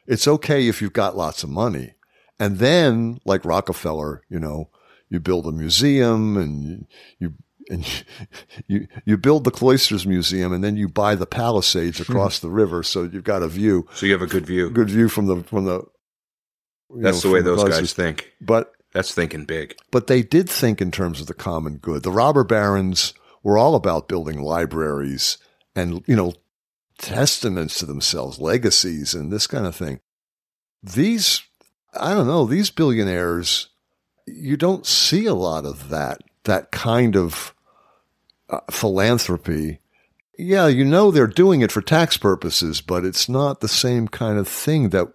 It's okay if you've got lots of money. And then, like Rockefeller, you know, you build a museum and you, you and you you build the Cloisters Museum, and then you buy the Palisades hmm. across the river, so you've got a view, So you have a good view. good view from the from the. That's know, the way from those guys think. But That's thinking big. but they did think in terms of the common good. The robber barons were all about building libraries and you know testaments to themselves, legacies, and this kind of thing. These, I don't know, these billionaires, you don't see a lot of that. That kind of uh, philanthropy. Yeah, you know they're doing it for tax purposes, but it's not the same kind of thing that.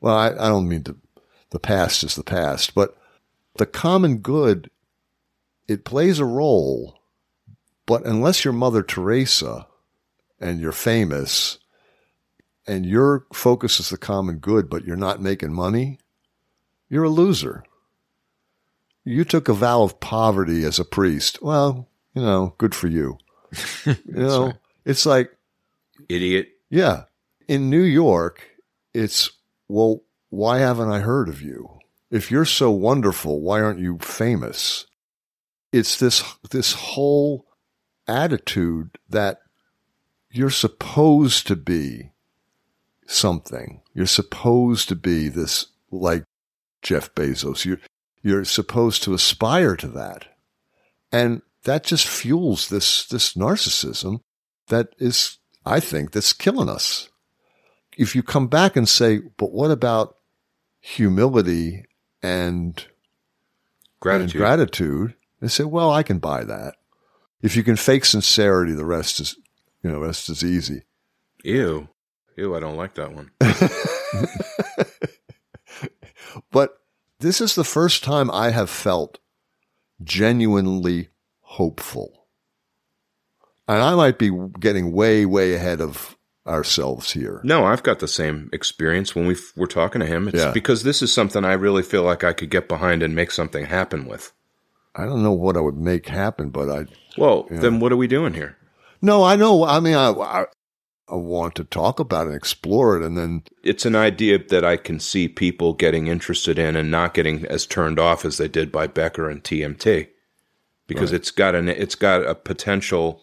Well, I, I don't mean to. The past is the past, but the common good, it plays a role, but unless you're Mother Teresa and you're famous and your focus is the common good, but you're not making money, you're a loser. You took a vow of poverty as a priest. Well, you know, good for you. You know, right. it's like, Idiot. yeah, in New York, it's, well, why haven't I heard of you? If you're so wonderful, why aren't you famous? It's this, this whole attitude that you're supposed to be something. You're supposed to be this, like Jeff Bezos. You're, you're supposed to aspire to that. And that just fuels this, this narcissism that is, I think, that's killing us. If you come back and say, but what about humility and Gratitude. and gratitude, they say, well, I can buy that. If you can fake sincerity, the rest is, you know, rest is easy. Ew. Ew, I don't like that one. but this is the first time I have felt genuinely hopeful. And I might be getting way, way ahead of ourselves here. No, I've got the same experience when we f- were talking to him. It's Yeah. because this is something I really feel like I could get behind and make something happen with. I don't know what I would make happen, but I, Well, then what are we doing here? No, I know. I mean, I, I, I want to talk about it and explore it. And then, It's an idea that I can see people getting interested in and not getting as turned off as they did by Becker and TMT, because it's got an it's got a potential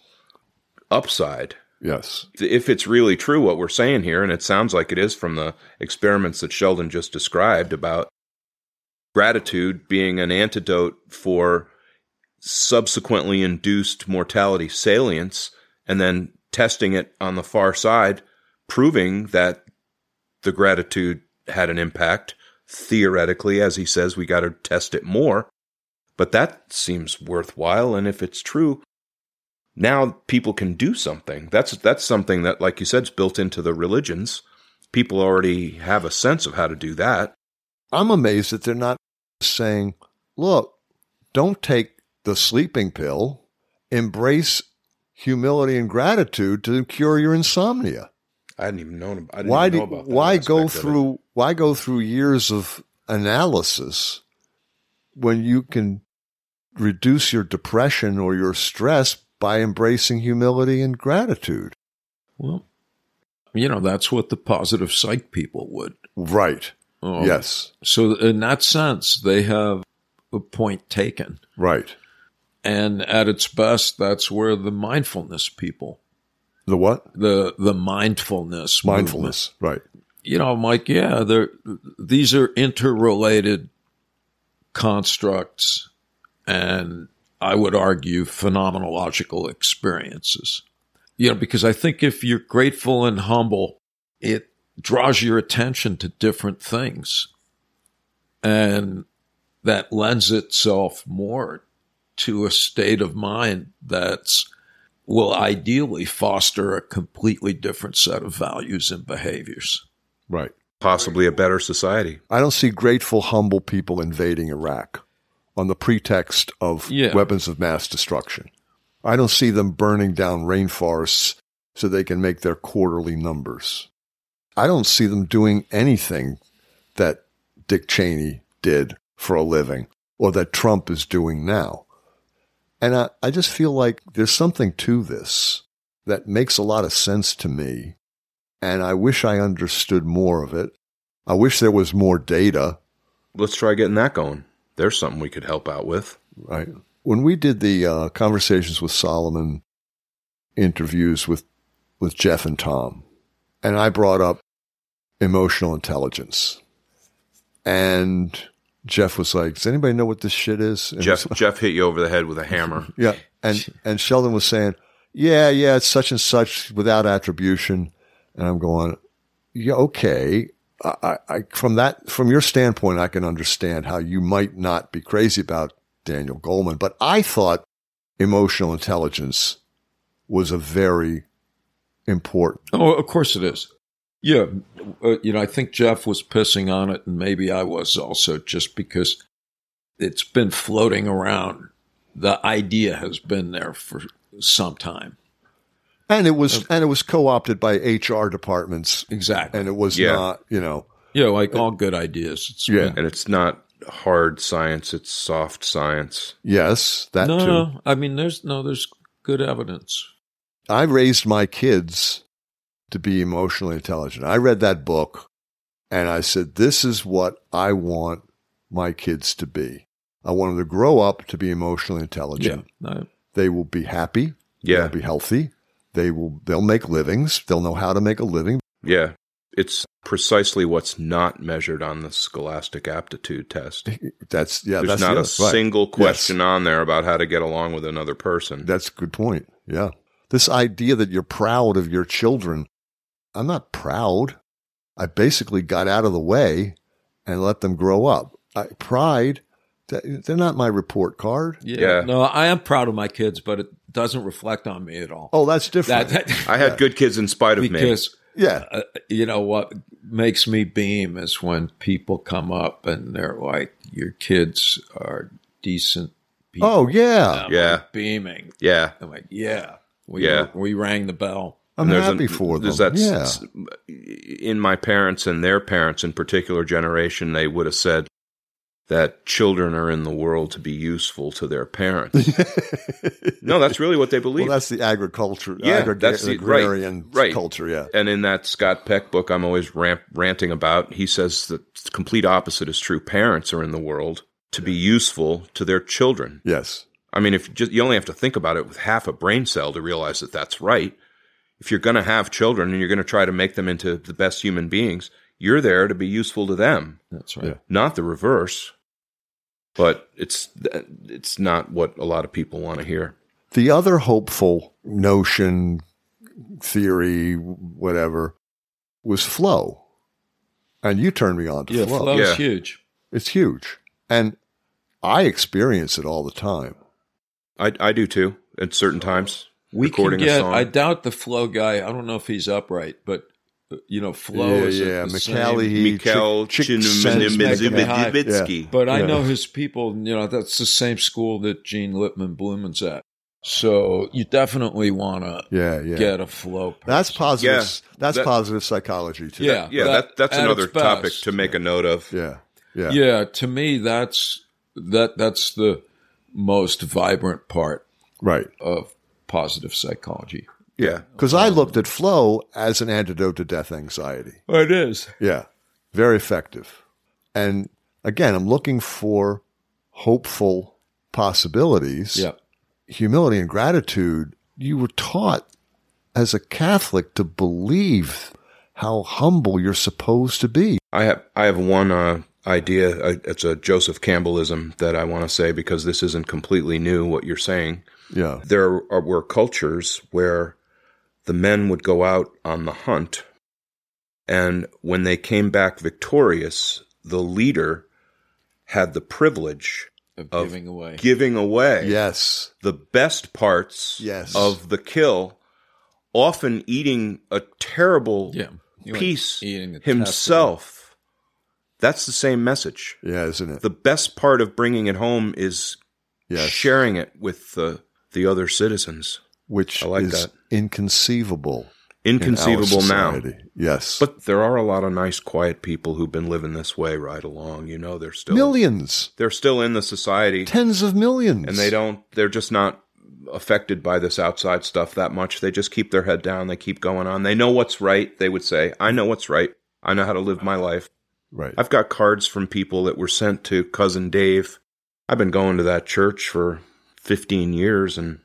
upside yes, if it's really true what we're saying here, and it sounds like it is from the experiments that Sheldon just described about gratitude being an antidote for subsequently induced mortality salience, and then testing it on the far side, proving that the gratitude had an impact. Theoretically, as he says, we got to test it more. But that seems worthwhile. And if it's true, now people can do something. That's that's something that, like you said, is built into the religions. People already have a sense of how to do that. I'm amazed that they're not saying, look, don't take the sleeping pill, embrace humility and gratitude to cure your insomnia. I hadn't even known. I didn't why even know about that why go aspect it. through why go through years of analysis when you can reduce your depression or your stress by embracing humility and gratitude? Well, you know, that's what the positive psych people would. Right. Um, yes. So, in that sense, they have a point taken. Right. And at its best, that's where the mindfulness people, The what? the the mindfulness, movement- Mindfulness. Right. you know, I'm like, yeah, these are interrelated constructs, and I would argue phenomenological experiences. You know, because I think if you're grateful and humble, it draws your attention to different things, and that lends itself more to a state of mind that's will ideally foster a completely different set of values and behaviors. Right. possibly a better society. I don't see grateful, humble people invading Iraq on the pretext of Yeah. weapons of mass destruction. I don't see them burning down rainforests so they can make their quarterly numbers. I don't see them doing anything that Dick Cheney did for a living or that Trump is doing now. And I, I just feel like there's something to this that makes a lot of sense to me. And I wish I understood more of it. I wish there was more data. Let's try getting that going. There's something we could help out with. Right. When we did the uh, conversations with Solomon interviews with, with Jeff and Tom, and I brought up emotional intelligence, and Jeff was like, "Does anybody know what this shit is?" And Jeff Jeff hit you over the head with a hammer. Yeah, and and Sheldon was saying, "Yeah, yeah, it's such and such without attribution," and I'm going, "Yeah, okay." I, I, I from that from your standpoint, I can understand how you might not be crazy about Daniel Goleman, but I thought emotional intelligence was a very important. Oh, of course it is. Yeah, uh, you know, I think Jeff was pissing on it, and maybe I was also, just because it's been floating around. The idea has been there for some time. And it was and it was co-opted by HR departments, Exactly. and it was Yeah. not, you know, yeah, like all good ideas. It's Yeah. been- And it's not hard science, it's soft science. yes, that no, too. no. I mean, there's no, there's good evidence. I raised my kids to be emotionally intelligent. I read that book and I said, this is what I want my kids to be. I want them to grow up to be emotionally Yeah. intelligent. No, They will be happy. Yeah. They'll be healthy. They will, they'll make livings. They'll know how to make a living. Yeah. It's precisely what's not measured on the scholastic aptitude test. That's, yeah, There's that's not a right. single question on there about how to get along with another person. That's a good point. Yeah. This idea that you're proud of your children. I'm not proud. I basically got out of the way and let them grow up. I, pride, they're not my report card. yeah. Yeah. No, I am proud of my kids, but it doesn't reflect on me at all. Oh, that's different. That, that- I had good kids in spite of me. because yeah. uh, you know what makes me beam is when people come up and they're like, "Your kids are decent people." Oh, yeah. I'm Yeah. like, beaming. Yeah. I'm like, "Yeah, we Yeah. we rang the bell." I'm There's happy a- for them. There's that yeah. in my parents and their parents in particular generation, they would have said that children are in the world to be useful to their parents. no, that's really what they believe. well, that's the agriculture, Yeah, agriga- that's the- agrarian right. culture. Yeah. and in that Scott Peck book, I'm always rant, ranting about. He says that the complete opposite is true. Parents are in the world to be useful to their children. Yes. I mean, if you just you only have to think about it with half a brain cell to realize that that's right. If you're going to have children and you're going to try to make them into the best human beings, you're there to be useful to them, That's right. Yeah. not the reverse. But it's it's not what a lot of people want to hear. The other hopeful notion, theory, whatever, was flow. And you turned me on to Yeah, flow. flow Yeah. is huge. It's huge. And I experience it all the time. I I do too at certain times. We can recording a get. song. I doubt the Flow guy. I don't know if he's upright, but uh, you know, Flow yeah, is at yeah. the McCallie, Mikhail Chick- Chick Sense- But I know his people. You know, that's the same school that Jean Lipman-Blumen's at. So you definitely want to Yeah, yeah. get a Flow. Person. That's positive. Yeah, that's that- positive psychology too. Yeah. Yeah, That- that, that's another its best. topic to make a note of. yeah, yeah, yeah. To me, that's that. That's the most vibrant part Right. of positive psychology. Yeah. Because I looked at flow as an antidote to death anxiety. It is. Yeah, very effective. And again, I'm looking for hopeful possibilities. Yeah. Humility and gratitude. You were taught as a Catholic to believe how humble you're supposed to be. I have I have one uh, idea. It's a Joseph Campbellism that I want to say because this isn't completely new. What you're saying, Yeah. there are, were cultures where the men would go out on the hunt, and when they came back victorious, the leader had the privilege Of, Of giving away. giving away Yes. the best parts Yes. of the kill, often eating a terrible yeah. Piece eating himself. That's the same message. Yeah, isn't it? The best part of bringing it home is yes. sharing it with the the other citizens. Which I like is that. inconceivable. in Inconceivable now. Yes. But there are a lot of nice, quiet people who've been living this way right along. You know, they're still millions, they're still in the society, tens of millions. and they don't. They're just not affected by this outside stuff that much. They just keep their head down. They keep going on. They know what's right. They would say, "I know what's right. I know how to live my life." Right. I've got cards from people that were sent to cousin Dave. I've been going to that church for 15 years and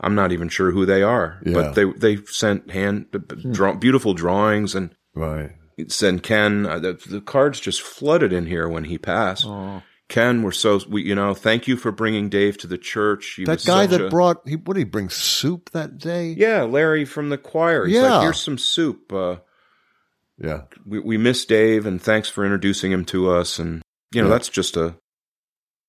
I'm not even sure who they are. Yeah. But they they sent hand draw, beautiful drawings and right. sent Ken uh, the, the cards just flooded in here when he passed. Oh. Ken, we're so we you know, thank you for bringing Dave to the church. He That was guy that a- brought he what did he bring soup that day? Yeah, Larry from the choir. He's Yeah. like, here's some soup. Uh, Yeah. we, we miss Dave and thanks for introducing him to us and you know Yeah. that's just a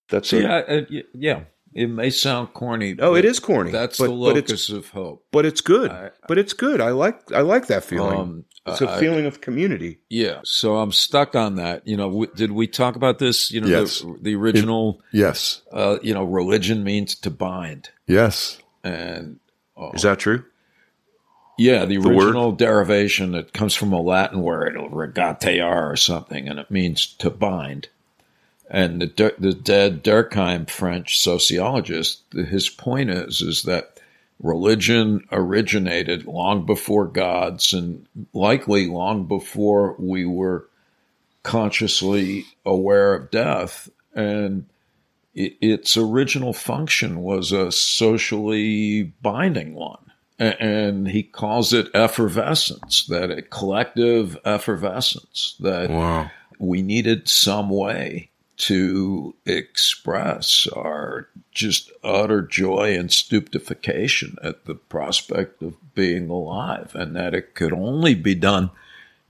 that's a Yeah, uh, yeah. It may sound corny. Oh, it is corny. That's but, the locus of hope. but it's good. I- but it's good. I like I like that feeling. Um, it's a I- feeling of community. Yeah, so I'm stuck on that. You know, w- did we talk about this? You know, Yes. the, the original, Yes. uh, you know, religion means to bind, Yes. and uh, Is that true? yeah, the The word? original derivation it comes from a Latin word, regatear or something, and it means to bind. And the the dead Durkheim, French sociologist, his point is is that religion originated long before gods and likely long before we were consciously aware of death and i its original function was a socially binding one and he calls it effervescence that a collective effervescence that Wow. we needed some way to express our just utter joy and stupefaction at the prospect of being alive, and that it could only be done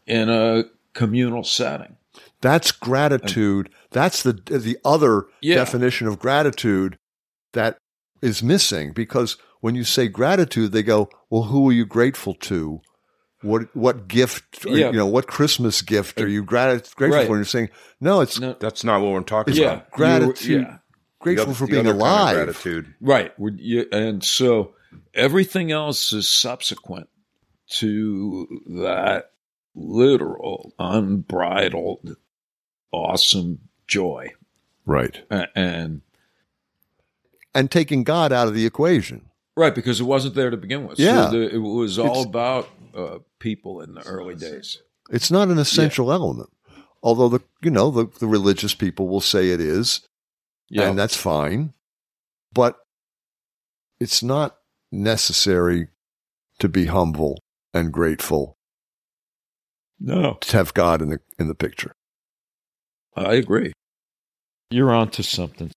in a communal setting. That's gratitude. That's the the other Yeah. definition of gratitude that is missing because when you say gratitude, they go, "Well, who are you grateful to? What what gift? Or, Yeah. You know, what Christmas gift are you grat- grateful Right. for?" And you're saying, "No, it's No, That's not what we're talking yeah, about. gratitude. yeah, grateful The oth- for being other kind of alive." gratitude. right. You- And so everything else is subsequent to that literal, unbridled, awesome joy. Right. A- And And taking God out of the equation. Right, because it wasn't there to begin with. Yeah. So the, it was all It's- about uh, people in the early days. It's not an essential element. Although the you know the, the religious people will say it is, Yeah, and that's fine. But it's not necessary to be humble and grateful no, to have God in the in the picture. I agree. You're onto something.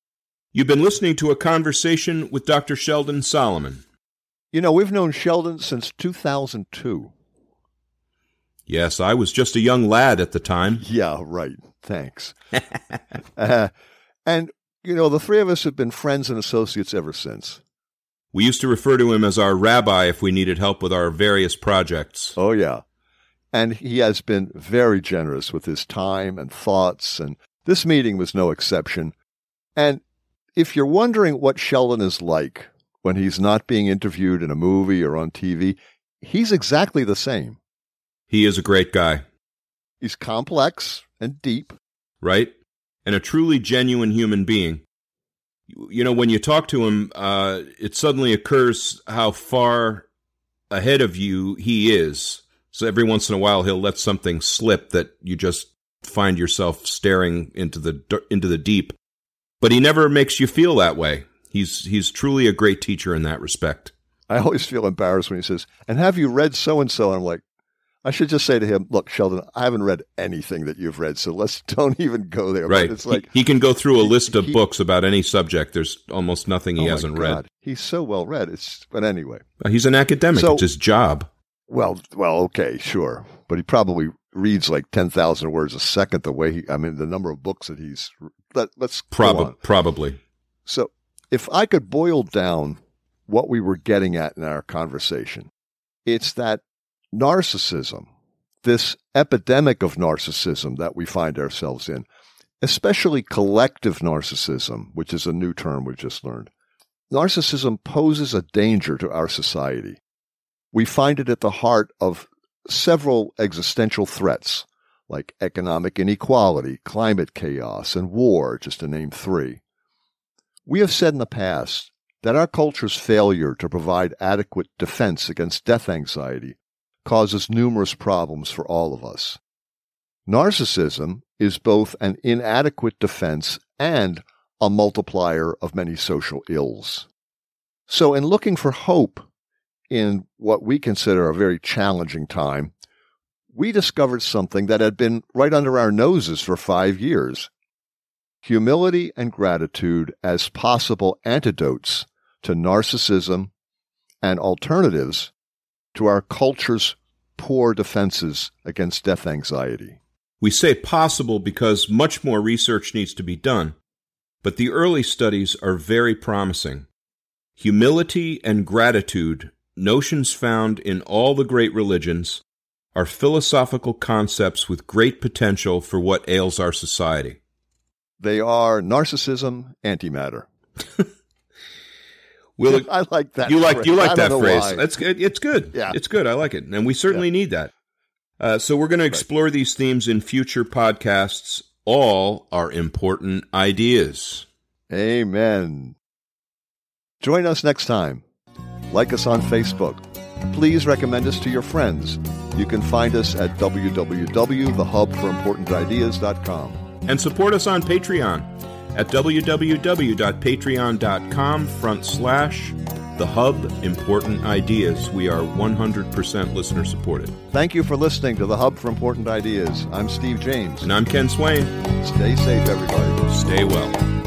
You've been listening to a conversation with Dr. Sheldon Solomon. You know, we've known Sheldon since 2002. Yes, I was just a young lad at the time. Yeah, right. Thanks. uh, and you know, the three of us have been friends and associates ever since. We used to refer to him as our rabbi if we needed help with our various projects. Oh, yeah. And he has been very generous with his time and thoughts, and this meeting was no exception. And if you're wondering what Sheldon is like when he's not being interviewed in a movie or on TV, he's exactly the same. He is a great guy. He's complex and deep. Right? And a truly genuine human being. You know, when you talk to him, uh, it suddenly occurs how far ahead of you he is. So every once in a while, he'll let something slip that you just find yourself staring into the into the deep. But he never makes you feel that way. He's he's truly a great teacher in that respect. I always feel embarrassed when he says, "And have you read so and so?" I'm like, I should just say to him, "Look, Sheldon, I haven't read anything that you've read, so let's don't even go there." Right? But it's like he, he, can go through a list of he, books about any subject. There's almost nothing he oh hasn't read. He's so well read. It's but anyway, uh, he's an academic. So, it's his job. Well, well, okay, sure, but he probably reads like ten thousand words a second. The way he, I mean, the number of books that he's. Let, us Prob- probably. So, if I could boil down what we were getting at in our conversation, it's that narcissism, this epidemic of narcissism that we find ourselves in, especially collective narcissism, which is a new term we've just learned. Narcissism poses a danger to our society. We find it at the heart of several existential threats, like economic inequality, climate chaos, and war, just to name three. We have said in the past that our culture's failure to provide adequate defense against death anxiety causes numerous problems for all of us. Narcissism is both an inadequate defense and a multiplier of many social ills. So, in looking for hope in what we consider a very challenging time, we discovered something that had been right under our noses for five years humility and gratitude as possible antidotes to narcissism and alternatives to our culture's poor defenses against death anxiety. We say possible because much more research needs to be done, but the early studies are very promising. Humility and gratitude, notions found in all the great religions, are philosophical concepts with great potential for what ails our society. They are narcissism antimatter. We'll, I like that. You like phrase. you like that phrase. Why. That's good. It's good. Yeah. it's good. I like it, and we certainly yeah. need that. Uh, so we're going to explore right. these themes in future podcasts. All are important ideas. Amen. Join us next time. Like us on Facebook. Please recommend us to your friends. You can find us at www.thehubforimportantideas.com. And support us on Patreon at www.patreon.com front slash the hub important ideas. We are 100% listener supported. Thank you for listening to the hub for important ideas. I'm steve james. And i'm ken swain. Stay safe everybody. Stay well